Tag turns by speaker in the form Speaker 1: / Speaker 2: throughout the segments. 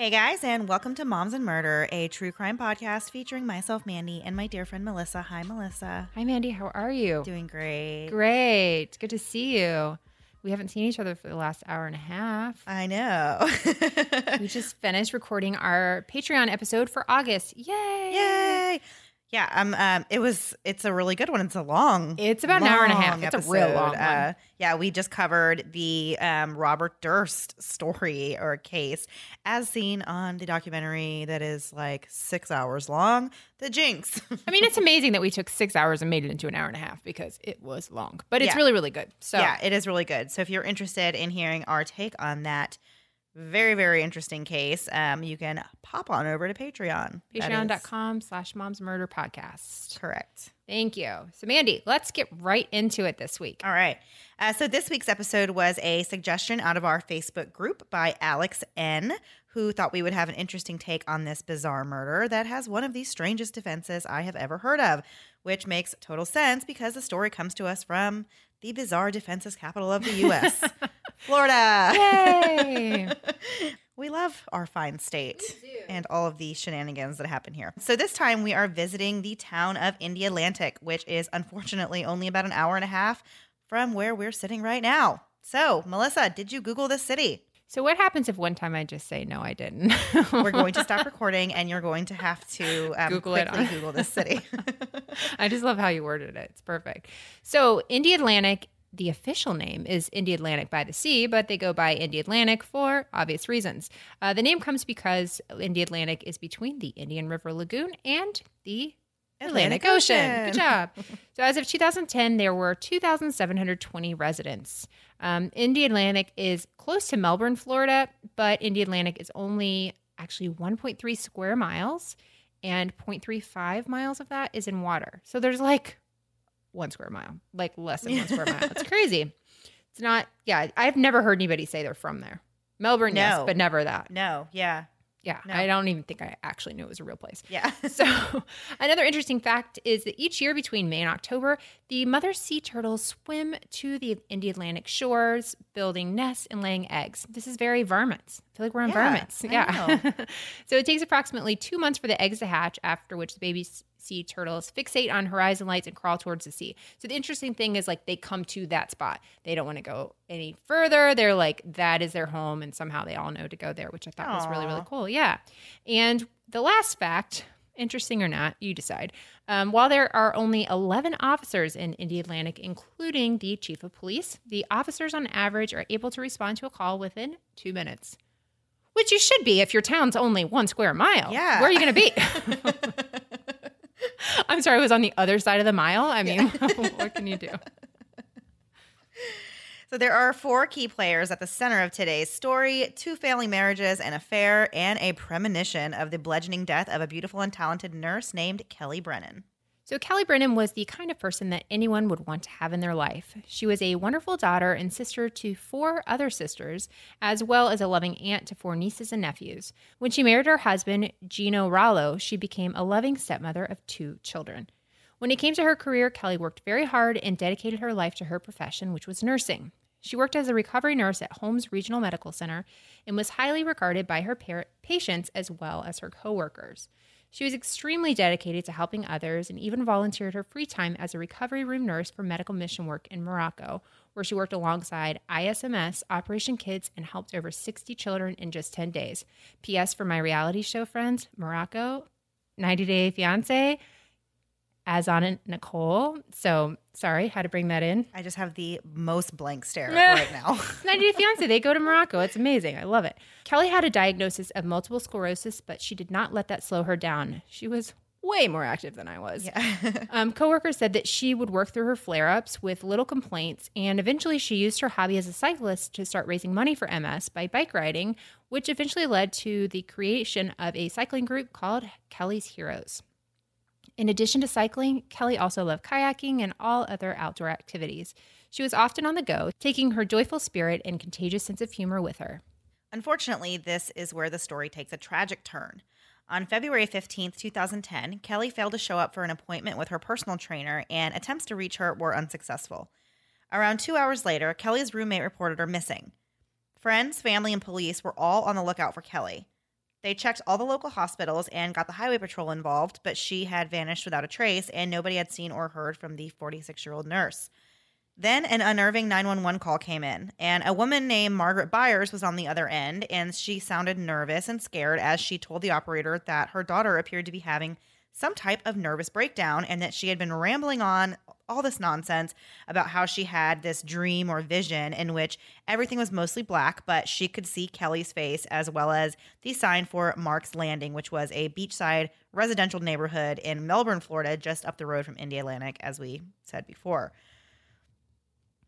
Speaker 1: Hey guys, and welcome to Moms and Murder, a true crime podcast featuring myself, Mandy, and my dear friend Melissa. Hi, Melissa.
Speaker 2: Hi, Mandy. How are you?
Speaker 1: Doing great.
Speaker 2: Great. Good to see you. We haven't seen each other for the last hour and a half.
Speaker 1: I know.
Speaker 2: we just finished recording our Patreon episode for August. Yay!
Speaker 1: Yay! Yeah, um, um, it was. It's a really good one. It's a long.
Speaker 2: It's about an hour and a half. It's
Speaker 1: episode.
Speaker 2: a real long one.
Speaker 1: Uh, yeah, we just covered the um, Robert Durst story or case, as seen on the documentary that is like six hours long. The Jinx.
Speaker 2: I mean, it's amazing that we took six hours and made it into an hour and a half because it was long, but it's
Speaker 1: Yeah.
Speaker 2: really, really good. So
Speaker 1: yeah, it is really good. So if you're interested in hearing our take on that very, very interesting case, um, you can pop on over to Patreon.
Speaker 2: Patreon.com slash mom's murder podcast.
Speaker 1: Correct.
Speaker 2: Thank you. So, Mandy, let's get right into it this week.
Speaker 1: All right. Uh, so this week's episode was a suggestion out of our Facebook group by Alex N, who thought we would have an interesting take on this bizarre murder that has one of the strangest defenses I have ever heard of, which makes total sense because the story comes to us from the bizarre defenses capital of the U.S., Florida.
Speaker 2: Yay!
Speaker 1: we love our fine state and all of the shenanigans that happen here. So this time we are visiting the town of Indialantic, which is unfortunately only about an hour and a half from where we're sitting right now. So, Melissa, did you Google this city?
Speaker 2: So, what happens if one time I just say, no, I didn't?
Speaker 1: We're going to stop recording and you're going to have to um,
Speaker 2: Google it on-
Speaker 1: Google this city.
Speaker 2: I just love how you worded it. It's perfect. So, Indialantic, the official name is Indialantic by the Sea, but they go by Indialantic for obvious reasons. Uh, the name comes because Indialantic is between the Indian River Lagoon and the Atlantic Ocean. Good job. so, as of 2010, there were 2,720 residents. Um, Atlantic is close to Melbourne, Florida, but Indialantic is only actually 1.3 square miles, and 0.35 miles of that is in water. So, there's like one square mile, like less than one square mile. It's crazy. It's not, yeah, I've never heard anybody say they're from there. Melbourne, yes, but never that.
Speaker 1: No, yeah,
Speaker 2: Yeah,
Speaker 1: No.
Speaker 2: I don't even think I actually knew it was a real place.
Speaker 1: yeah.
Speaker 2: So, another interesting fact is that each year between May and October, the mother sea turtles swim to the Indialantic shores, building nests and laying eggs. This is very varmints. I feel like we're on
Speaker 1: Yeah. I
Speaker 2: Yeah. so, it takes approximately two months for the eggs to hatch, after which the baby s- sea turtles fixate on horizon lights and crawl towards the sea. So the interesting thing is like they come to that spot. They don't want to go any further. They're like that is their home and somehow they all know to go there, which I thought was really really cool. Yeah. And the last fact, interesting or not, you decide. Um, while there are only 11 officers in Indialantic, including the chief of police, the officers on average are able to respond to a call within two minutes. Which you should be if your town's only one square mile.
Speaker 1: Yeah.
Speaker 2: Where are you going to be? I'm sorry, I was on the other side of the mile. I mean, what can you do?
Speaker 1: So there are four key players at the center of today's story two family marriages, an affair, and a premonition of the bludgeoning death of a beautiful and talented nurse named Kelly Brennan.
Speaker 2: So, Kelly Brennan was the kind of person that anyone would want to have in their life. She was a wonderful daughter and sister to four other sisters, as well as a loving aunt to four nieces and nephews. When she married her husband, Gino Rallo, she became a loving stepmother of two children. When it came to her career, Kelly worked very hard and dedicated her life to her profession, which was nursing. She worked as a recovery nurse at Holmes Regional Medical Center and was highly regarded by her patients as well as her coworkers. She was extremely dedicated to helping others and even volunteered her free time as a recovery room nurse for medical mission work in Morocco, where she worked alongside ISMS, Operation Kids, and helped over 60 children in just 10 days. P.S. for my reality show friends, Morocco, 90 Day Fiance, as on it, Nicole. So sorry, had to bring that in.
Speaker 1: I just have the most blank stare right now.
Speaker 2: 90 Day Fiance. They go to Morocco. It's amazing. I love it. Kelly had a diagnosis of multiple sclerosis, but she did not let that slow her down. She was way more active than I was.
Speaker 1: Yeah.
Speaker 2: Um, coworkers said that she would work through her flare-ups with little complaints, and eventually she used her hobby as a cyclist to start raising money for MS by bike riding, which eventually led to the creation of a cycling group called Kelly's Heroes. In addition to cycling, Kelly also loved kayaking and all other outdoor activities. She was often on the go, taking her joyful spirit and contagious sense of humor with her.
Speaker 1: Unfortunately, this is where the story takes a tragic turn. On February 15, 2010, Kelly failed to show up for an appointment with her personal trainer, and attempts to reach her were unsuccessful. Around two hours later, Kelly's roommate reported her missing. Friends, family, and police were all on the lookout for Kelly. They checked all the local hospitals and got the highway patrol involved, but she had vanished without a trace, and nobody had seen or heard from the 46 year old nurse. Then an unnerving 911 call came in, and a woman named Margaret Byers was on the other end, and she sounded nervous and scared as she told the operator that her daughter appeared to be having some type of nervous breakdown and that she had been rambling on all this nonsense about how she had this dream or vision in which everything was mostly black, but she could see Kelly's face as well as the sign for Mark's Landing, which was a beachside residential neighborhood in Melbourne, Florida, just up the road from Indialantic, as we said before.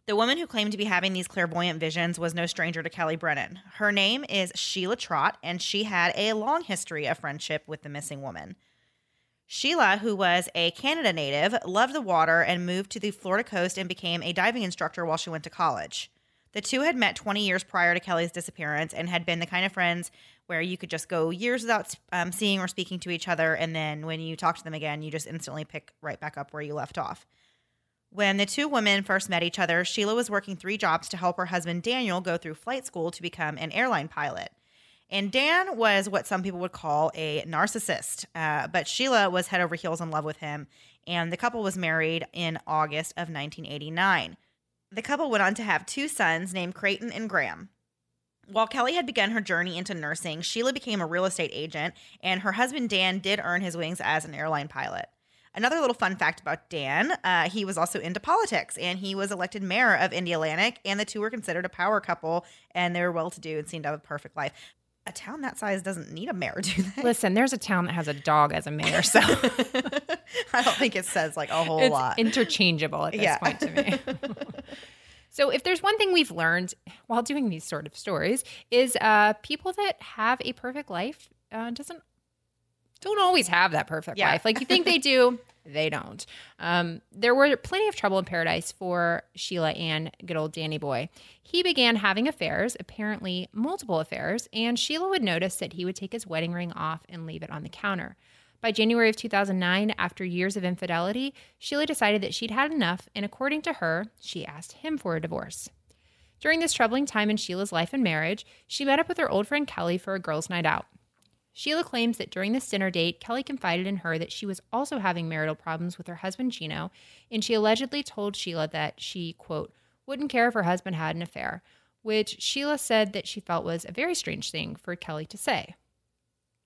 Speaker 1: The woman who claimed to be having these clairvoyant visions was no stranger to Kelly Brennan. Her name is Sheila Trott, and she had a long history of friendship with the missing woman. Sheila, who was a Canada native, loved the water and moved to the Florida coast and became a diving instructor while she went to college. The two had met 20 years prior to Kelly's disappearance and had been the kind of friends where you could just go years without um, seeing or speaking to each other. And then when you talk to them again, you just instantly pick right back up where you left off. When the two women first met each other, Sheila was working three jobs to help her husband Daniel go through flight school to become an airline pilot. And Dan was what some people would call a narcissist, uh, but Sheila was head over heels in love with him, and the couple was married in August of 1989. The couple went on to have two sons named Creighton and Graham. While Kelly had begun her journey into nursing, Sheila became a real estate agent, and her husband Dan did earn his wings as an airline pilot. Another little fun fact about Dan, uh, he was also into politics and he was elected mayor of Indialantic, and the two were considered a power couple and they were well to do and seemed to have a perfect life. A town that size doesn't need a mayor, do they?
Speaker 2: Listen, there's a town that has a dog as a mayor, so
Speaker 1: I don't think it says like a whole
Speaker 2: it's
Speaker 1: lot.
Speaker 2: interchangeable at this
Speaker 1: Yeah.
Speaker 2: point to me. so, if there's one thing we've learned while doing these sort of stories, is uh, people that have a perfect life uh, doesn't don't always have that perfect
Speaker 1: Yeah.
Speaker 2: life. Like you think they do, they don't. Um, there were plenty of trouble in paradise for Sheila and good old Danny Boy. He began having affairs, apparently multiple affairs, and Sheila would notice that he would take his wedding ring off and leave it on the counter. By January of 2009, after years of infidelity, Sheila decided that she'd had enough, and according to her, she asked him for a divorce. During this troubling time in Sheila's life and marriage, she met up with her old friend Kelly for a girls' night out. Sheila claims that during this dinner date, Kelly confided in her that she was also having marital problems with her husband, Gino, and she allegedly told Sheila that she, quote, wouldn't care if her husband had an affair, which Sheila said that she felt was a very strange thing for Kelly to say.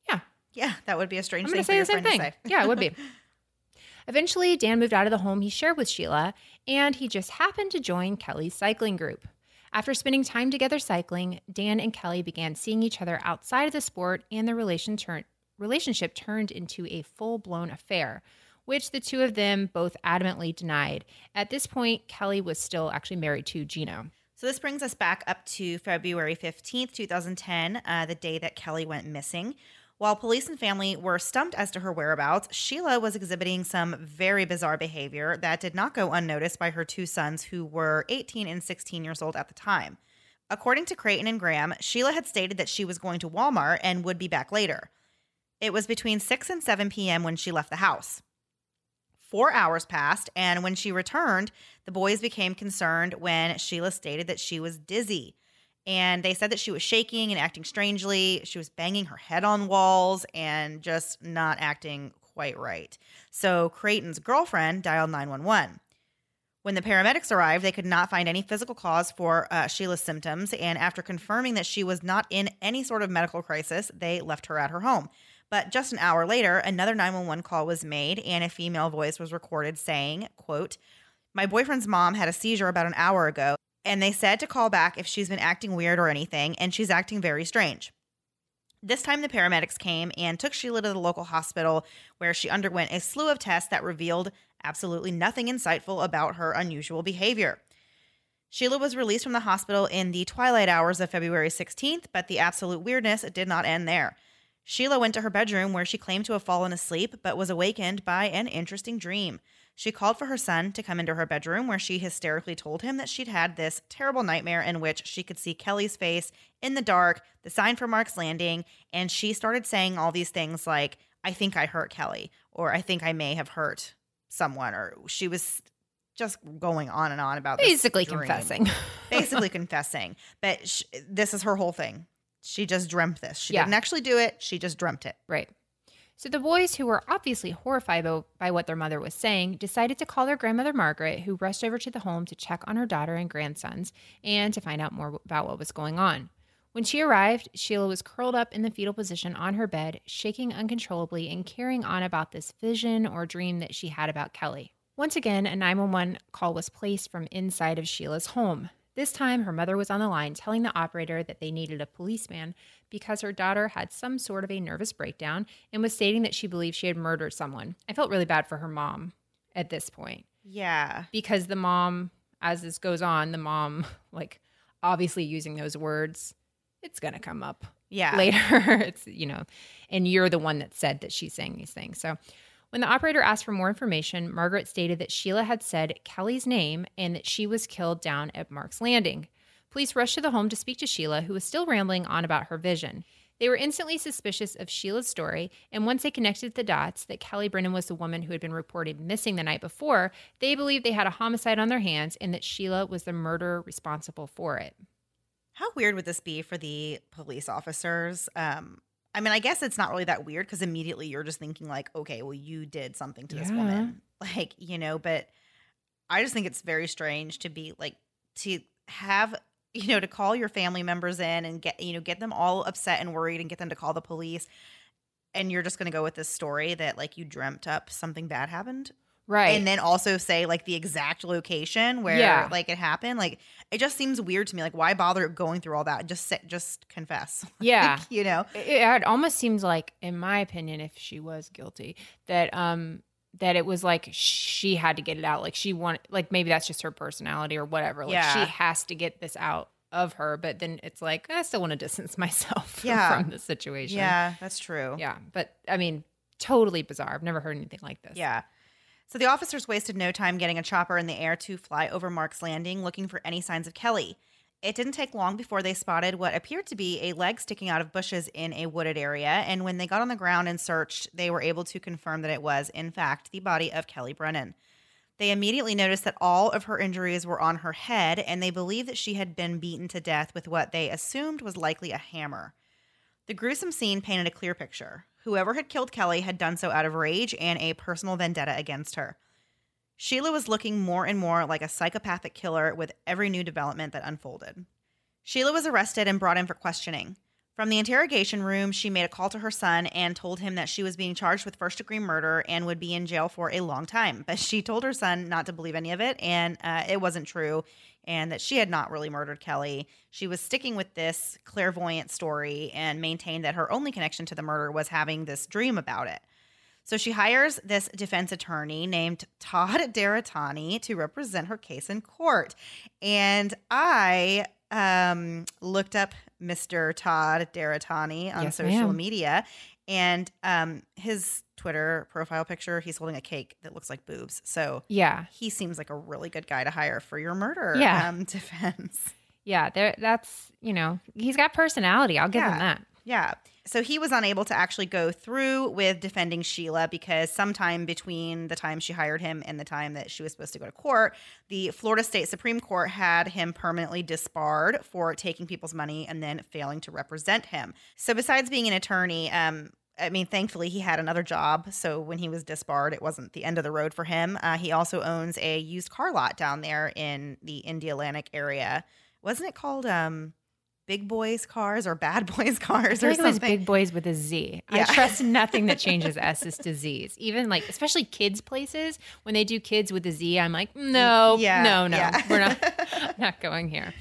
Speaker 2: Yeah.
Speaker 1: Yeah, that would be a strange
Speaker 2: I'm
Speaker 1: thing
Speaker 2: to
Speaker 1: for your friend
Speaker 2: thing.
Speaker 1: to say.
Speaker 2: Yeah, it would be. Eventually, Dan moved out of the home he shared with Sheila, and he just happened to join Kelly's cycling group. After spending time together cycling, Dan and Kelly began seeing each other outside of the sport, and their relation relationship turned into a full blown affair, which the two of them both adamantly denied. At this point, Kelly was still actually married to Gino.
Speaker 1: So this brings us back up to February 15th, 2010, uh, the day that Kelly went missing. While police and family were stumped as to her whereabouts, Sheila was exhibiting some very bizarre behavior that did not go unnoticed by her two sons, who were 18 and 16 years old at the time. According to Creighton and Graham, Sheila had stated that she was going to Walmart and would be back later. It was between 6 and 7 p.m. when she left the house. Four hours passed, and when she returned, the boys became concerned when Sheila stated that she was dizzy. And they said that she was shaking and acting strangely. She was banging her head on walls and just not acting quite right. So Creighton's girlfriend dialed 911. When the paramedics arrived, they could not find any physical cause for uh, Sheila's symptoms. And after confirming that she was not in any sort of medical crisis, they left her at her home. But just an hour later, another 911 call was made and a female voice was recorded saying, quote, my boyfriend's mom had a seizure about an hour ago and they said to call back if she's been acting weird or anything, and she's acting very strange. This time, the paramedics came and took Sheila to the local hospital where she underwent a slew of tests that revealed absolutely nothing insightful about her unusual behavior. Sheila was released from the hospital in the twilight hours of February 16th, but the absolute weirdness did not end there. Sheila went to her bedroom where she claimed to have fallen asleep but was awakened by an interesting dream. She called for her son to come into her bedroom where she hysterically told him that she'd had this terrible nightmare in which she could see Kelly's face in the dark, the sign for Mark's Landing, and she started saying all these things like, I think I hurt Kelly, or I think I may have hurt someone, or she was just going on and on about this
Speaker 2: Basically confessing.
Speaker 1: basically confessing. But sh- this is her whole thing. She just dreamt this. She
Speaker 2: Yeah.
Speaker 1: didn't actually do it. She just dreamt it.
Speaker 2: Right. So the boys, who were obviously horrified by, by what their mother was saying, decided to call their grandmother Margaret, who rushed over to the home to check on her daughter and grandsons and to find out more about what was going on. When she arrived, Sheila was curled up in the fetal position on her bed, shaking uncontrollably and carrying on about this vision or dream that she had about Kelly. Once again, a 911 call was placed from inside of Sheila's home. This time, her mother was on the line telling the operator that they needed a policeman because her daughter had some sort of a nervous breakdown and was stating that she believed she had murdered someone. I felt really bad for her mom at this point
Speaker 1: Yeah.
Speaker 2: because the mom, as this goes on, the mom, like obviously using those words, it's going to come up
Speaker 1: Yeah.
Speaker 2: later. it's, you know, and you're the one that said that she's saying these things. So when the operator asked for more information, Margaret stated that Sheila had said Kelly's name and that she was killed down at Mark's Landing. Police rushed to the home to speak to Sheila, who was still rambling on about her vision. They were instantly suspicious of Sheila's story, and once they connected the dots that Kelly Brennan was the woman who had been reported missing the night before, they believed they had a homicide on their hands and that Sheila was the murderer responsible for it.
Speaker 1: How weird would this be for the police officers? Um, I mean, I guess it's not really that weird because immediately you're just thinking like, okay, well, you did something to this woman, like you know. But I just think it's very strange to be like to have you know to call your family members in and get you know get them all upset and worried and get them to call the police, and you're just going to go with this story that like you dreamt up something bad happened
Speaker 2: Right.
Speaker 1: and then also say like the exact location where
Speaker 2: Yeah.
Speaker 1: like it happened like it just seems weird to me like why bother going through all that just say, just confess
Speaker 2: Yeah.
Speaker 1: you know
Speaker 2: it, it almost seems like in my opinion if she was guilty that um that it was like she had to get it out like she wanted like maybe that's just her personality or whatever like
Speaker 1: Yeah.
Speaker 2: she has to get this out of her but then it's like i still want to distance myself
Speaker 1: Yeah.
Speaker 2: from the situation
Speaker 1: yeah that's true
Speaker 2: yeah but i mean totally bizarre i've never heard anything like this
Speaker 1: yeah so the officers wasted no time getting a chopper in the air to fly over mark's landing looking for any signs of kelly it didn't take long before they spotted what appeared to be a leg sticking out of bushes in a wooded area. And when they got on the ground and searched, they were able to confirm that it was, in fact, the body of Kelly Brennan. They immediately noticed that all of her injuries were on her head, and they believed that she had been beaten to death with what they assumed was likely a hammer. The gruesome scene painted a clear picture. Whoever had killed Kelly had done so out of rage and a personal vendetta against her. Sheila was looking more and more like a psychopathic killer with every new development that unfolded. Sheila was arrested and brought in for questioning. From the interrogation room, she made a call to her son and told him that she was being charged with first degree murder and would be in jail for a long time. But she told her son not to believe any of it, and uh, it wasn't true, and that she had not really murdered Kelly. She was sticking with this clairvoyant story and maintained that her only connection to the murder was having this dream about it. So she hires this defense attorney named Todd Deratany to represent her case in court. And I um, looked up Mr. Todd Deratany on
Speaker 2: Yes,
Speaker 1: social
Speaker 2: ma'am.
Speaker 1: media, and um, his Twitter profile picture, he's holding a cake that looks like boobs. So
Speaker 2: Yeah.
Speaker 1: he seems like a really good guy to hire for your murder
Speaker 2: Yeah.
Speaker 1: um, defense.
Speaker 2: Yeah. There that's, you know, he's got personality. I'll give
Speaker 1: Yeah.
Speaker 2: him that.
Speaker 1: Yeah. So he was unable to actually go through with defending Sheila because sometime between the time she hired him and the time that she was supposed to go to court, the Florida State Supreme Court had him permanently disbarred for taking people's money and then failing to represent him. So besides being an attorney, um, I mean, thankfully, he had another job. So when he was disbarred, it wasn't the end of the road for him. Uh, he also owns a used car lot down there in the Indialantic area. Wasn't it called um, Big Boys Cars or Bad Boys Cars
Speaker 2: I
Speaker 1: or
Speaker 2: like it was
Speaker 1: something?
Speaker 2: big boys with a Z. I
Speaker 1: Yeah.
Speaker 2: trust nothing that changes S's to Z's. Even like, especially kids' places, when they do kids with a Z, I'm like, no,
Speaker 1: Yeah,
Speaker 2: no, no,
Speaker 1: yeah.
Speaker 2: we're not, not going here.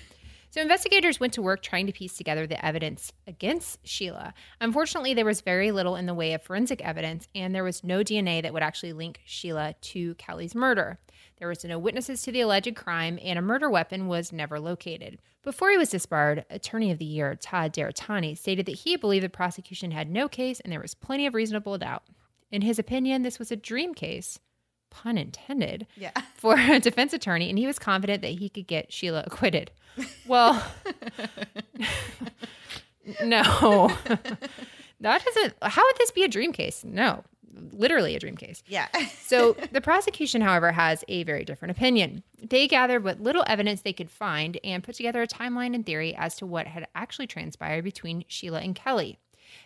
Speaker 2: So investigators went to work trying to piece together the evidence against Sheila. Unfortunately, there was very little in the way of forensic evidence, and there was no DNA that would actually link Sheila to Kelly's murder. There was no witnesses to the alleged crime, and a murder weapon was never located. Before he was disbarred, Attorney of the Year Todd Deratany stated that he believed the prosecution had no case and there was plenty of reasonable doubt. In his opinion, this was a dream case, pun intended,
Speaker 1: Yeah.
Speaker 2: for a defense attorney, and he was confident that he could get Sheila acquitted. Well, no, that doesn't. How would this be a dream case? No, literally a dream case.
Speaker 1: Yeah.
Speaker 2: So the prosecution, however, has a very different opinion. They gathered what little evidence they could find and put together a timeline and theory as to what had actually transpired between Sheila and Kelly.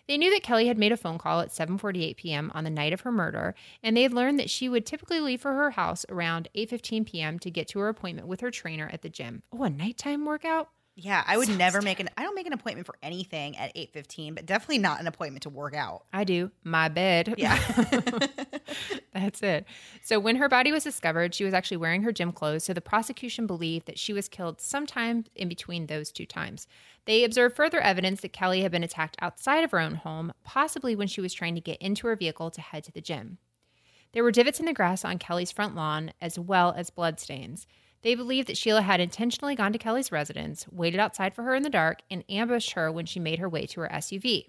Speaker 2: They knew that Kelly had made a phone call at 7:48 p.m. on the night of her murder, and they had learned that she would typically leave for her house around 8:15 p.m. to get to her appointment with her trainer at the gym. Oh, a nighttime workout?
Speaker 1: Yeah, I would
Speaker 2: Sounds
Speaker 1: never make an I don't make an appointment for anything at 8:15, but definitely not an appointment to work out.
Speaker 2: I do. My bed.
Speaker 1: Yeah.
Speaker 2: That's it. So when her body was discovered, she was actually wearing her gym clothes. So the prosecution believed that she was killed sometime in between those two times. They observed further evidence that Kelly had been attacked outside of her own home, possibly when she was trying to get into her vehicle to head to the gym. There were divots in the grass on Kelly's front lawn, as well as bloodstains. They believe that Sheila had intentionally gone to Kelly's residence, waited outside for her in the dark, and ambushed her when she made her way to her SUV.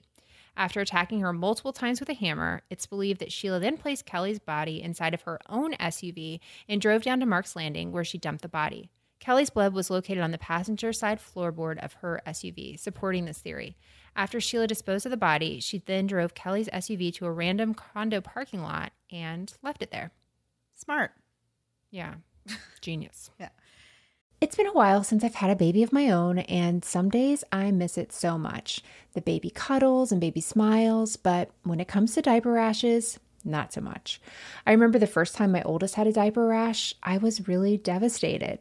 Speaker 2: After attacking her multiple times with a hammer, it's believed that Sheila then placed Kelly's body inside of her own SUV and drove down to Mark's Landing where she dumped the body. Kelly's blood was located on the passenger side floorboard of her SUV, supporting this theory. After Sheila disposed of the body, she then drove Kelly's SUV to a random condo parking lot and left it there.
Speaker 1: Smart.
Speaker 2: Yeah, genius. Yeah.
Speaker 3: It's been a while since I've had a baby of my own, and some days I miss it so much. The baby cuddles and baby smiles, but when it comes to diaper rashes, not so much. I remember the first time my oldest had a diaper rash, I was really devastated.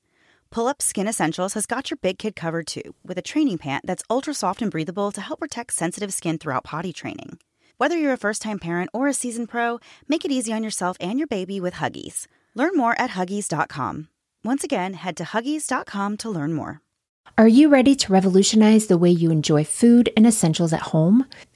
Speaker 1: Pull Up Skin Essentials has got your big kid covered too, with a training pant that's ultra soft and breathable to help protect sensitive skin throughout potty training. Whether you're a first time parent or a seasoned pro, make it easy on yourself and your baby with Huggies. Learn more at Huggies.com. Once again, head to Huggies.com to learn more.
Speaker 3: Are you ready to revolutionize the way you enjoy food and essentials at home?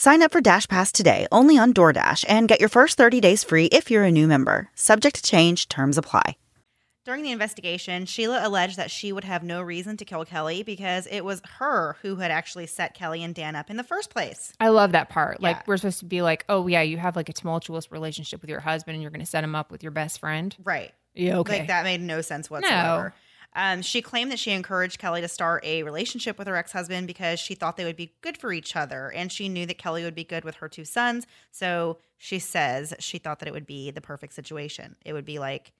Speaker 4: Sign up for Dash Pass today only on DoorDash and get your first 30 days free if you're a new member. Subject to change, terms apply.
Speaker 1: During the investigation, Sheila alleged that she would have no reason to kill Kelly because it was her who had actually set Kelly and Dan up in the first place.
Speaker 5: I love that part. Like we're supposed to be like, oh yeah, you have like a tumultuous relationship with your husband, and you're going to set him up with your best friend.
Speaker 1: Right.
Speaker 5: Yeah, okay.
Speaker 1: Like that made no sense whatsoever. Um, she claimed that she encouraged Kelly to start a relationship with her ex husband because she thought they would be good for each other. And she knew that Kelly would be good with her two sons. So she says she thought that it would be the perfect situation. It would be like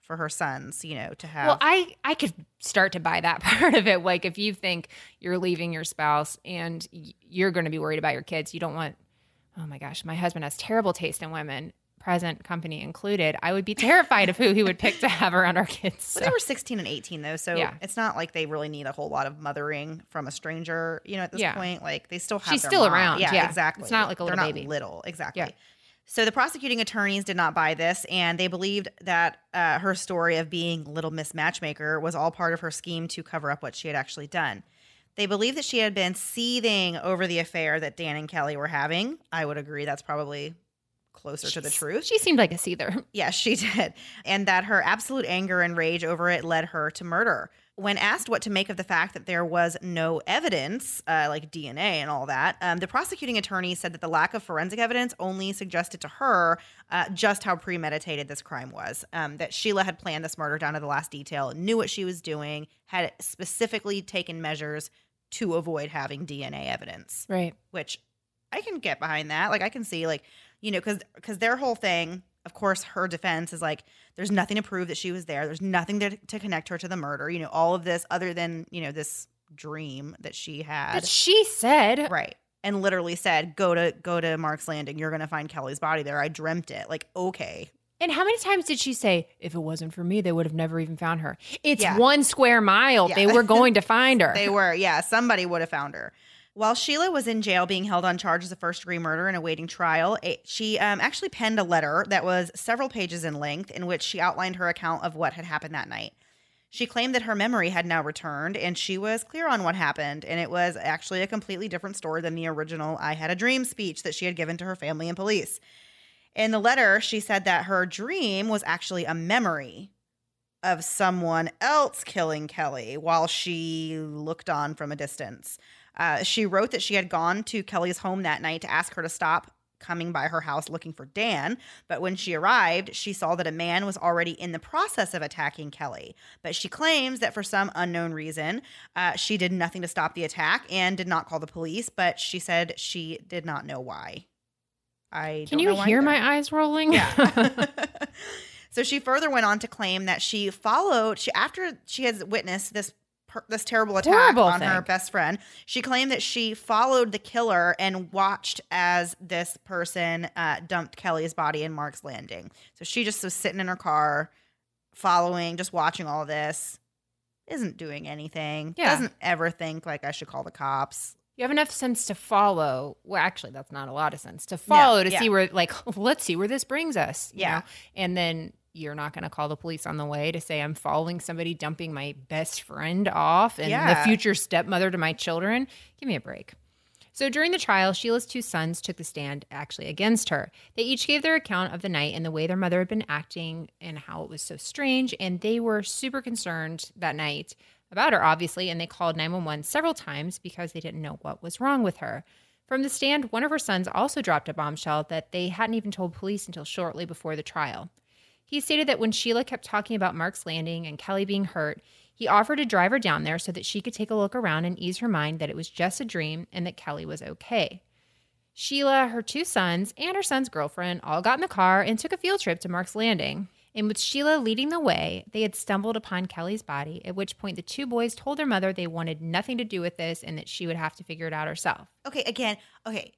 Speaker 1: for her sons, you know, to have.
Speaker 5: Well, I I could start to buy that part of it. Like if you think you're leaving your spouse and y- you're going to be worried about your kids, you don't want. Oh my gosh, my husband has terrible taste in women, present company included. I would be terrified of who he would pick to have around our kids.
Speaker 1: But
Speaker 5: so.
Speaker 1: they were 16 and 18 though, so
Speaker 5: Yeah.
Speaker 1: it's not like they really need a whole lot of mothering from a stranger. You know, at this
Speaker 5: Yeah.
Speaker 1: point, like they still have.
Speaker 5: She's still
Speaker 1: mom.
Speaker 5: around,
Speaker 1: Yeah,
Speaker 5: yeah.
Speaker 1: exactly.
Speaker 5: It's not like a
Speaker 1: They're
Speaker 5: little
Speaker 1: not
Speaker 5: baby.
Speaker 1: Little, exactly. So the prosecuting attorneys did not buy this, and they believed that uh, her story of being Little Miss Matchmaker was all part of her scheme to cover up what she had actually done. They believed that she had been seething over the affair that Dan and Kelly were having. I would agree that's probably closer to the truth.
Speaker 5: She seemed like a seether.
Speaker 1: Yes, she did. And that her absolute anger and rage over it led her to murder. When asked what to make of the fact that there was no evidence, uh, like DNA and all that, um, the prosecuting attorney said that the lack of forensic evidence only suggested to her uh, just how premeditated this crime was. Um, that Sheila had planned this murder down to the last detail, knew what she was doing, had specifically taken measures to avoid having DNA evidence
Speaker 5: Right.
Speaker 1: which I can get behind that. Like I can see like, you know, cuz cuz their whole thing, of course her defense is like there's nothing to prove that she was there. There's nothing to to connect her to the murder. You know, all of this other than, you know, this dream that she had.
Speaker 5: But she said,
Speaker 1: right. And literally said, "Go to go to Mark's Landing. You're going to find Kelly's body there. I dreamt it." Like, okay.
Speaker 5: and how many times did she say, if it wasn't for me, they would have never even found her? It's
Speaker 1: Yeah.
Speaker 5: one square mile.
Speaker 1: Yeah.
Speaker 5: They were going to find her.
Speaker 1: They were, yeah, somebody would have found her. While Sheila was in jail being held on charges of first degree murder and awaiting trial, it, she um, actually penned a letter that was several pages in length in which she outlined her account of what had happened that night. She claimed that her memory had now returned and she was clear on what happened. And it was actually a completely different story than the original I Had a Dream speech that she had given to her family and police. In the letter, she said that her dream was actually a memory of someone else killing Kelly while she looked on from a distance. Uh, she wrote that she had gone to Kelly's home that night to ask her to stop coming by her house looking for Dan. But when she arrived, she saw that a man was already in the process of attacking Kelly. But she claims that for some unknown reason, uh, she did nothing to stop the attack and did not call the police. But she said she did not know why. I
Speaker 5: Can you hear
Speaker 1: either.
Speaker 5: my eyes rolling?
Speaker 1: Yeah. so she further went on to claim that she followed she after she has witnessed this her, this terrible attack
Speaker 2: Horrible
Speaker 1: on her best friend. She claimed that she followed the killer and watched as this person uh, dumped Kelly's body in Mark's Landing. So she just was sitting in her car, following, just watching all this. Isn't doing anything.
Speaker 2: Yeah.
Speaker 1: Doesn't ever think like I should call the cops.
Speaker 2: You have enough sense to follow. Well, actually, that's not a lot of sense to follow to
Speaker 1: yeah.
Speaker 2: see where, like, let's see where this brings us. you
Speaker 1: Yeah.
Speaker 2: know? And then you're not going to call the police on the way to say I'm following somebody dumping my best friend off and the future stepmother to my children. Give me a break. So during the trial, Sheila's two sons took the stand actually against her. They each gave their account of the night and the way their mother had been acting and how it was so strange. And they were super concerned that night about her, obviously, and they called 911 several times because they didn't know what was wrong with her. From the stand, one of her sons also dropped a bombshell that they hadn't even told police until shortly before the trial. He stated that when Sheila kept talking about Mark's landing and Kelly being hurt, he offered to drive her down there so that she could take a look around and ease her mind that it was just a dream and that Kelly was okay. Sheila, her two sons, and her son's girlfriend all got in the car and took a field trip to Mark's Landing. And with Sheila leading the way, they had stumbled upon Kelly's body, at which point the two boys told their mother they wanted nothing to do with this and that she would have to figure it out herself.
Speaker 1: Okay, again, okay.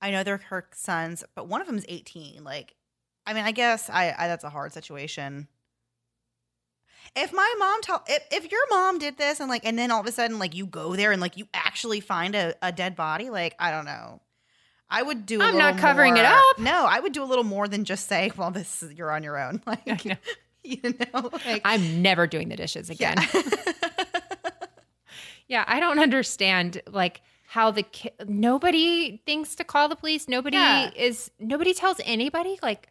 Speaker 1: I know they're her sons, but one of them is 18. Like, I mean, I guess I, I that's a hard situation. If my mom tell if, if your mom did this and like and then all of a sudden like you go there and like you actually find a, a dead body, like I don't know. I would do. i
Speaker 2: I'm not covering it up.
Speaker 1: No, I would do a little more than just say, "Well, this is, you're on your own." Like,
Speaker 2: know.
Speaker 1: you know, like
Speaker 2: I'm never doing the dishes again.
Speaker 1: yeah.
Speaker 2: Yeah, I don't understand like how the ki- nobody thinks to call the police. Nobody
Speaker 1: Yeah.
Speaker 2: is nobody tells anybody. Like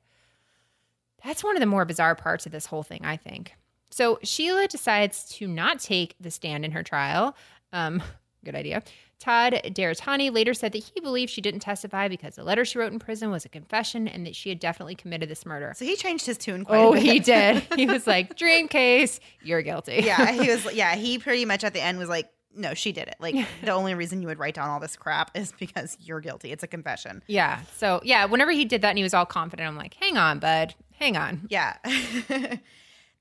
Speaker 2: that's one of the more bizarre parts of this whole thing, I think. So Sheila decides to not take the stand in her trial. Um, good idea. Todd Deratany later said that he believed she didn't testify because the letter she wrote in prison was a confession and that she had definitely committed this murder.
Speaker 1: so he changed his tune quite
Speaker 2: Oh,
Speaker 1: a bit.
Speaker 2: he did. He was like, "Dream case, you're guilty."
Speaker 1: yeah, he was. Yeah, he pretty much at the end was like, "No, she did it. Like, the only reason you would write down all this crap is because you're guilty. It's a confession."
Speaker 2: Yeah. So yeah, whenever he did that and he was all confident, I'm like, hang on, bud. Hang on.
Speaker 1: Yeah.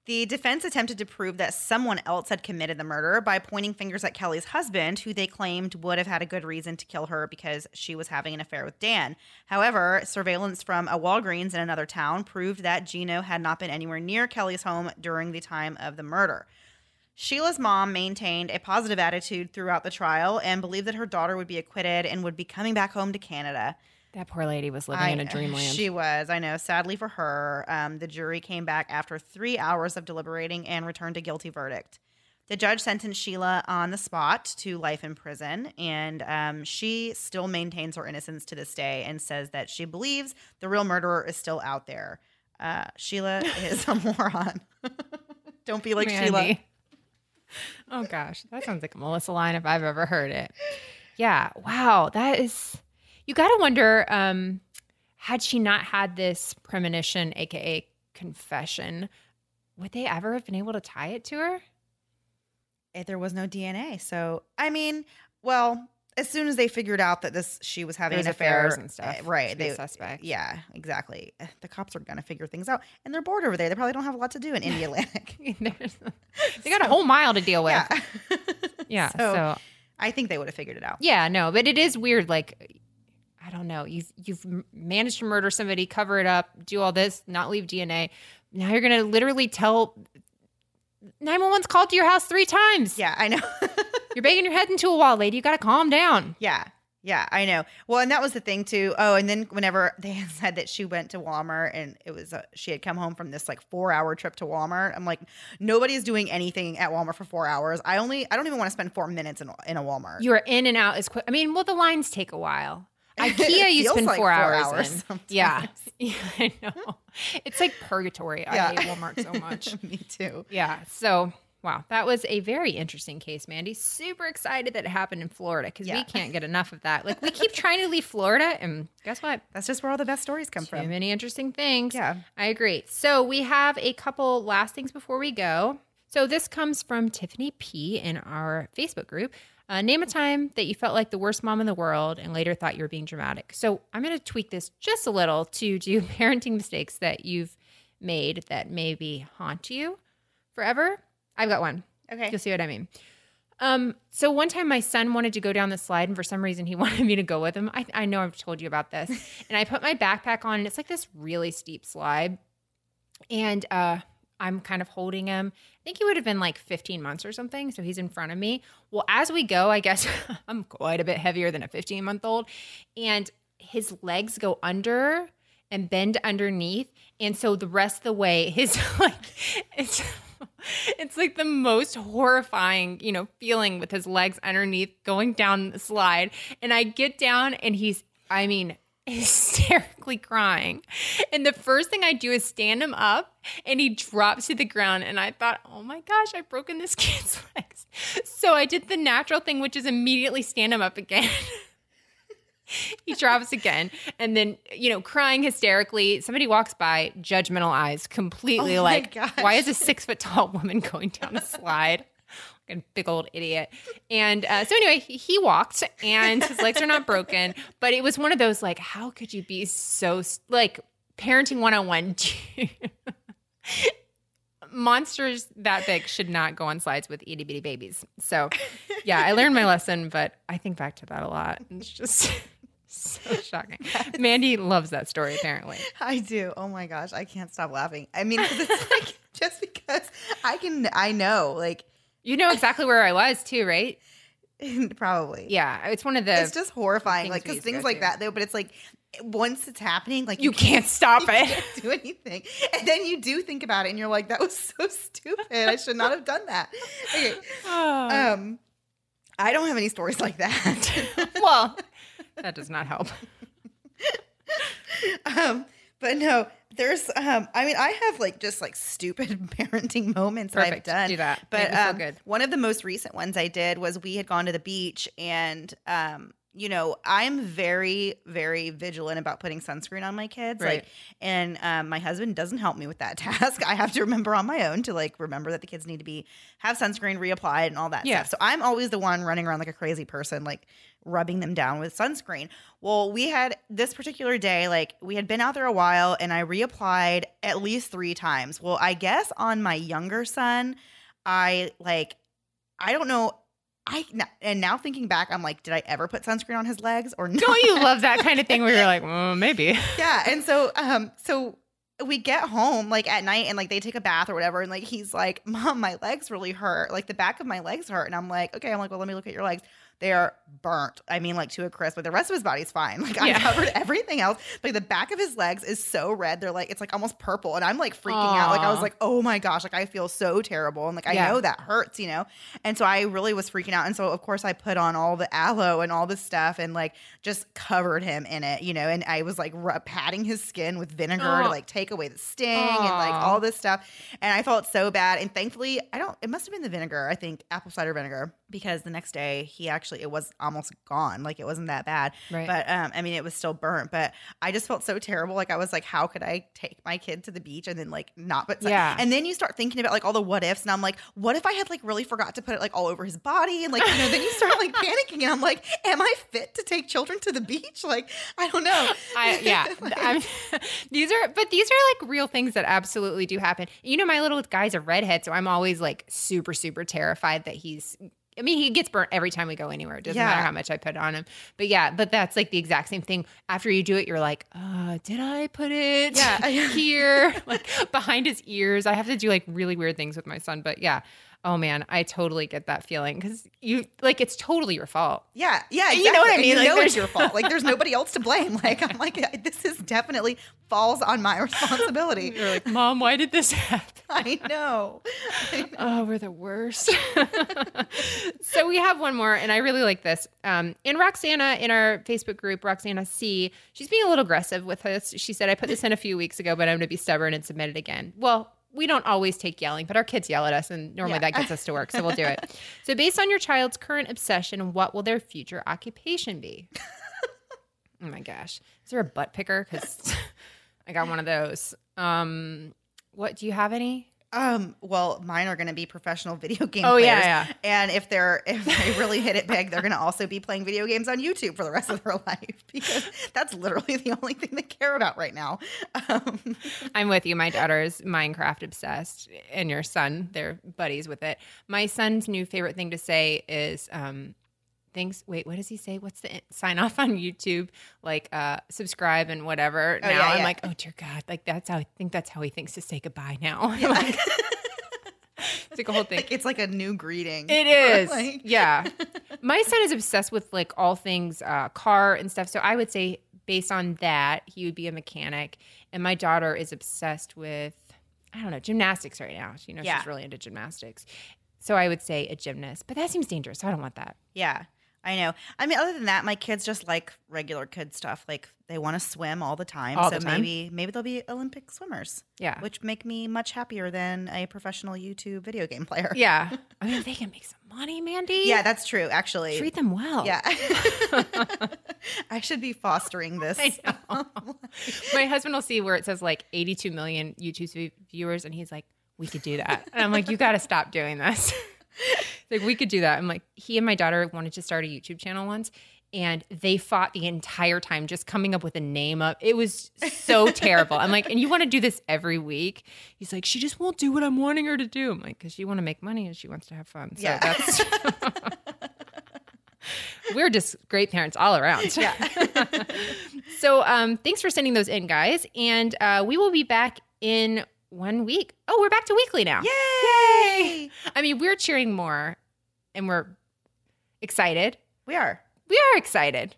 Speaker 1: the defense attempted to prove that someone else had committed the murder by pointing fingers at Kelly's husband, who they claimed would have had a good reason to kill her because she was having an affair with Dan. However, surveillance from a Walgreens in another town proved that Gino had not been anywhere near Kelly's home during the time of the murder. Sheila's mom maintained a positive attitude throughout the trial and believed that her daughter would be acquitted and would be coming back home to Canada.
Speaker 2: That poor lady was living in a dreamland.
Speaker 1: She was, I know. Sadly for her, um, the jury came back after three hours of deliberating and returned a guilty verdict. The judge sentenced Sheila on the spot to life in prison, and um, she still maintains her innocence to this day and says that she believes the real murderer is still out there. Uh, Sheila is a moron. Don't be like Sheila.
Speaker 2: Oh gosh, that sounds like a Melissa line if I've ever heard it. Yeah. Wow. That is. You got to wonder. Um, had she not had this premonition, aka confession, would they ever have been able to tie it to her?
Speaker 1: If there was no DNA. So, I mean, well, as soon as they figured out that this she was having
Speaker 2: There's
Speaker 1: an affair
Speaker 2: affairs and stuff
Speaker 1: eh, right? They
Speaker 2: suspect.
Speaker 1: Yeah, exactly. Eh, The cops are gonna figure things out, and they're bored over there. They probably don't have a lot to do in
Speaker 2: Indialantic. They got a whole mile to deal with.
Speaker 1: yeah,
Speaker 2: Yeah.
Speaker 1: So,
Speaker 2: so
Speaker 1: I think they would have figured it out.
Speaker 2: Yeah, no, but it is weird. Like, I don't know. You've you've managed to murder somebody, cover it up, do all this, not leave DNA. Now you're gonna literally tell 911's called to your house three times.
Speaker 1: Yeah, I know.
Speaker 2: You're banging your head into a wall, lady. You gotta calm down.
Speaker 1: yeah. Yeah, I know. Well, and that was the thing too. Oh, and then whenever they said that she went to Walmart and it was uh, she had come home from this like four hour trip to Walmart, I'm like, nobody's doing anything at Walmart for four hours. I only, I don't even want to spend four minutes in, a- in a Walmart.
Speaker 2: You are in and out as quick. I mean, well, the lines take a while. IKEA, you spend
Speaker 1: like
Speaker 2: four,
Speaker 1: four
Speaker 2: hours.
Speaker 1: hours.
Speaker 2: Yeah. yeah, I know. It's like purgatory.
Speaker 1: Yeah.
Speaker 2: I hate Walmart so much.
Speaker 1: Me too.
Speaker 2: Yeah. So, wow, that was a very interesting case, Mandy. Super excited that it happened in Florida because we can't get enough of that. Like, we keep trying to leave Florida, and guess what?
Speaker 1: That's just where all the best stories come
Speaker 2: Too
Speaker 1: from.
Speaker 2: many interesting things.
Speaker 1: Yeah.
Speaker 2: I agree. So, we have a couple last things before we go. So, this comes from Tiffany P in our Facebook group. Uh, name a time that you felt like the worst mom in the world and later thought you were being dramatic. So, I'm going to tweak this just a little to do parenting mistakes that you've made that maybe haunt you forever. I've got one.
Speaker 1: Okay.
Speaker 2: You'll see what I mean. Um, so one time my son wanted to go down the slide, and for some reason he wanted me to go with him. I, I know I've told you about this. and I put my backpack on, and it's like this really steep slide. And uh, I'm kind of holding him. Think he would have been like 15 months or something. So he's in front of me. Well, as we go, I guess I'm quite a bit heavier than a 15 month old. And his legs go under and bend underneath. And so the rest of the way, his like, it's, it's like the most horrifying, you know, feeling with his legs underneath going down the slide. And I get down and he's, I mean, hysterically crying. And the first thing I do is stand him up and he drops to the ground. And I thought, oh my gosh, I've broken this kid's legs. So I did the natural thing, which is immediately stand him up again. he drops again and then you know crying hysterically somebody walks by judgmental eyes completely
Speaker 1: Oh
Speaker 2: like
Speaker 1: gosh.
Speaker 2: why is a six foot tall woman going down a slide big old idiot. And uh, so anyway he, he walked and his legs are not broken but it was one of those like how could you be so like parenting 101 monsters that big should not go on slides with itty bitty babies. So yeah i learned my lesson but i think back to that a lot. It's just so shocking. Mandy loves that story apparently.
Speaker 1: I do. Oh my gosh, I can't stop laughing. I mean, it's like just because I can, I know, like
Speaker 2: you know exactly where i was too right
Speaker 1: probably.
Speaker 2: yeah it's one of the
Speaker 1: It's just horrifying, like because things like
Speaker 2: to.
Speaker 1: that, though. But it's like once it's happening, like
Speaker 2: you can't stop
Speaker 1: you
Speaker 2: it
Speaker 1: can't do anything, and then you do think about it, and you're like, "That was so stupid. I should not have done that." Okay,
Speaker 2: Oh.
Speaker 1: um, I don't have any stories like that.
Speaker 2: well that does not help
Speaker 1: um, but no, there's um, I mean, I have like just like stupid parenting moments that I've done.
Speaker 2: Do that.
Speaker 1: But
Speaker 2: Make me feel
Speaker 1: um,
Speaker 2: good.
Speaker 1: one of the most recent ones I did was we had gone to the beach and um, you know, I'm very, very vigilant about putting sunscreen on my kids.
Speaker 2: Right.
Speaker 1: Like, and um, my husband doesn't help me with that task. I have to remember on my own to like remember that the kids need to be have sunscreen reapplied and all that
Speaker 2: Yeah.
Speaker 1: stuff. So I'm always the one running around like a crazy person, like rubbing them down with sunscreen. Well, we had this particular day, like we had been out there a while and I reapplied at least three times. Well, I guess on my younger son, I like, I don't know. I and now thinking back, I'm like, did I ever put sunscreen on his legs or not?
Speaker 2: don't you love that kind of thing where you're like well maybe
Speaker 1: yeah and so um so we get home like at night and like they take a bath or whatever and like he's like mom my legs really hurt like the back of my legs hurt and i'm like okay i'm like well let me look at your legs they are burnt i mean like to a crisp but the rest of his body's fine. Like i
Speaker 2: Yeah.
Speaker 1: covered everything else. Like the back of his legs is so red. They're like it's like almost purple and i'm like freaking out. Like i was like oh my gosh like i feel so terrible and like i
Speaker 2: Yeah.
Speaker 1: know that hurts you know? And so i really was freaking out and so of course i put on all the aloe and all this stuff and like just covered him in it you know? And i was like ru- patting his skin with vinegar to like take away the sting and like all this stuff and i felt so bad. And thankfully i don't it must have been the vinegar i think apple cider vinegar because the next day he actually it was almost gone like it wasn't that bad
Speaker 2: Right.
Speaker 1: but um i mean it was still burnt but i just felt so terrible like i was like how could i take my kid to the beach and then like not but
Speaker 2: Yeah.
Speaker 1: and then you start thinking about like all the what ifs and i'm like what if i had like really forgot to put it like all over his body and like you know then you start like panicking and i'm like am i fit to take children to the beach like i don't know
Speaker 2: I, yeah, I'm, these are, but these are like real things that absolutely do happen. You know, my little guy's a redhead, so I'm always like super, super terrified that he's. I mean, he gets burnt every time we go anywhere. It doesn't
Speaker 1: Yeah.
Speaker 2: matter how much I put on him. But yeah, but that's like the exact same thing. After you do it, you're like, uh, did I put it
Speaker 1: Yeah.
Speaker 2: here? like behind his ears. I have to do like really weird things with my son. But yeah. Oh man, I totally get that feeling because you like it's totally your fault.
Speaker 1: Yeah, yeah,
Speaker 2: You know what I
Speaker 1: exactly.
Speaker 2: Mean?
Speaker 1: You
Speaker 2: Like,
Speaker 1: know it's your fault. Like there's nobody else to blame. Like I'm like this is definitely falls on my responsibility.
Speaker 2: You're like, Mom, why did this happen?
Speaker 1: I know.
Speaker 2: Oh, we're the worst. so we have one more, and I really like this. Um, in Roxana, in our Facebook group, Roxana C, she's being a little aggressive with us. She said, I put this in a few weeks ago, but I'm going to be stubborn and submit it again. Well, we don't always take yelling, but our kids yell at us, and normally
Speaker 1: Yeah.
Speaker 2: that gets us to work, so we'll do it. so, based on your child's current obsession, what will their future occupation be? oh my gosh. Is there a butt picker? Because I got one of those. Um, what do you have any?
Speaker 1: Um, well, mine are going to be professional video game
Speaker 2: Oh,
Speaker 1: players.
Speaker 2: yeah, yeah.
Speaker 1: And if they're if they really hit it big, they're going to also be playing video games on YouTube for the rest of their life because that's literally the only thing they care about right now. Um,
Speaker 2: I'm with you. My daughter's Minecraft obsessed, and your son, they're buddies with it. My son's new favorite thing to say is, um, thanks. Wait, what does he say? What's the sign off on YouTube? Like, uh, subscribe and whatever.
Speaker 1: Oh,
Speaker 2: now
Speaker 1: yeah,
Speaker 2: I'm
Speaker 1: yeah.
Speaker 2: like, oh dear God, like that's how I think that's how he thinks to say goodbye now. Like, it's like a whole thing.
Speaker 1: like it's like a new greeting.
Speaker 2: It is.
Speaker 1: Like-
Speaker 2: yeah. My son is obsessed with like all things uh, car and stuff. So I would say, based on that, he would be a mechanic. And my daughter is obsessed with, I don't know, gymnastics right now. She knows
Speaker 1: Yeah.
Speaker 2: she's really into gymnastics. So I would say a gymnast, but that seems dangerous. So I don't want that.
Speaker 1: Yeah, I know. I mean, other than that, my kids just like regular kid stuff. Like they want to swim all the time.
Speaker 2: All
Speaker 1: so
Speaker 2: the time?
Speaker 1: maybe maybe they'll be Olympic swimmers.
Speaker 2: Yeah.
Speaker 1: Which make me much happier than a professional YouTube video game player.
Speaker 2: Yeah. I mean, they can make some money, Mandy.
Speaker 1: Yeah, that's true. Actually,
Speaker 2: Treat them well.
Speaker 1: Yeah. I should be fostering this.
Speaker 2: I know. My husband will see where it says like 82 million YouTube viewers, and he's like, "We could do that." And I'm like, "You got to stop doing this." like, we could do that. I'm like, he and my daughter wanted to start a YouTube channel once, and they fought the entire time just coming up with a name of. It was so terrible. I'm like, "And you want to do this every week?" He's like, "She just won't do what I'm wanting her to do." I'm like, "Cause she want to make money and she wants to have fun." So
Speaker 1: Yeah.
Speaker 2: that's. We're just great parents all around.
Speaker 1: Yeah.
Speaker 2: So um, thanks for sending those in, guys. And uh, we will be back in one week. Oh, we're back to weekly now.
Speaker 1: Yay!
Speaker 2: I mean, we're cheering more and we're excited.
Speaker 1: We are.
Speaker 2: We are excited.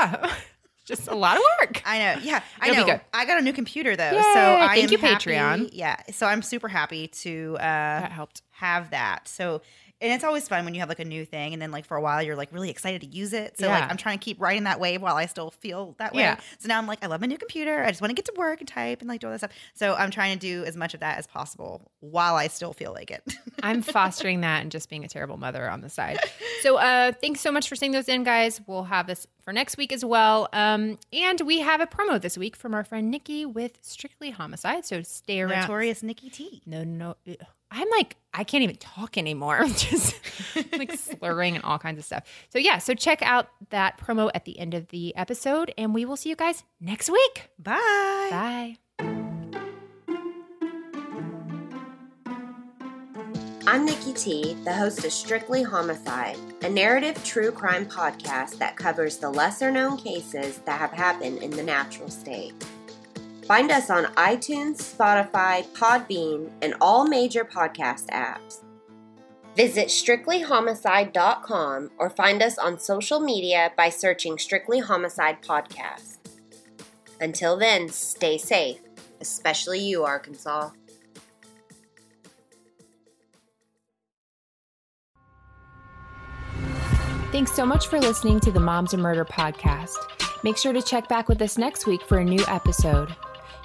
Speaker 2: Yeah. Just a lot of work.
Speaker 1: I know. Yeah, I
Speaker 2: It'll
Speaker 1: know. I got a new computer though,
Speaker 2: Yay!
Speaker 1: so I
Speaker 2: Thank
Speaker 1: am
Speaker 2: you,
Speaker 1: happy-
Speaker 2: Patreon.
Speaker 1: Yeah, so I'm super happy to uh,
Speaker 2: That helped.
Speaker 1: have that. So, and it's always fun when you have like a new thing, and then like for a while you're like really excited to use it. So like I'm trying to keep riding that wave while I still feel that way.
Speaker 2: Yeah.
Speaker 1: So now I'm like, I love my new computer. I just want to get to work and type and like do all that stuff. So I'm trying to do as much of that as possible while I still feel like it.
Speaker 2: I'm fostering that and just being a terrible mother on the side. So uh, thanks so much for sending those in, guys. We'll have this for next week as well. Um, and we have a promo this week from our friend Nicki with Strictly Homicide. So stay around.
Speaker 1: Notorious Nicki T.
Speaker 2: No, no. ugh. I'm like, I can't even talk anymore. I'm just like slurring and all kinds of stuff. So, yeah, so check out that promo at the end of the episode, and we will see you guys next week.
Speaker 1: Bye.
Speaker 2: Bye.
Speaker 6: I'm Nicki T, the host of Strictly Homicide, a narrative true crime podcast that covers the lesser known cases that have happened in the natural state. Find us on iTunes, Spotify, Podbean, and all major podcast apps. Visit strictlyhomicide.com or find us on social media by searching Strictly Homicide Podcast. Until then, stay safe, especially you, Arkansas.
Speaker 2: Thanks so much for listening to the Moms and Murder podcast. Make sure to check back with us next week for a new episode.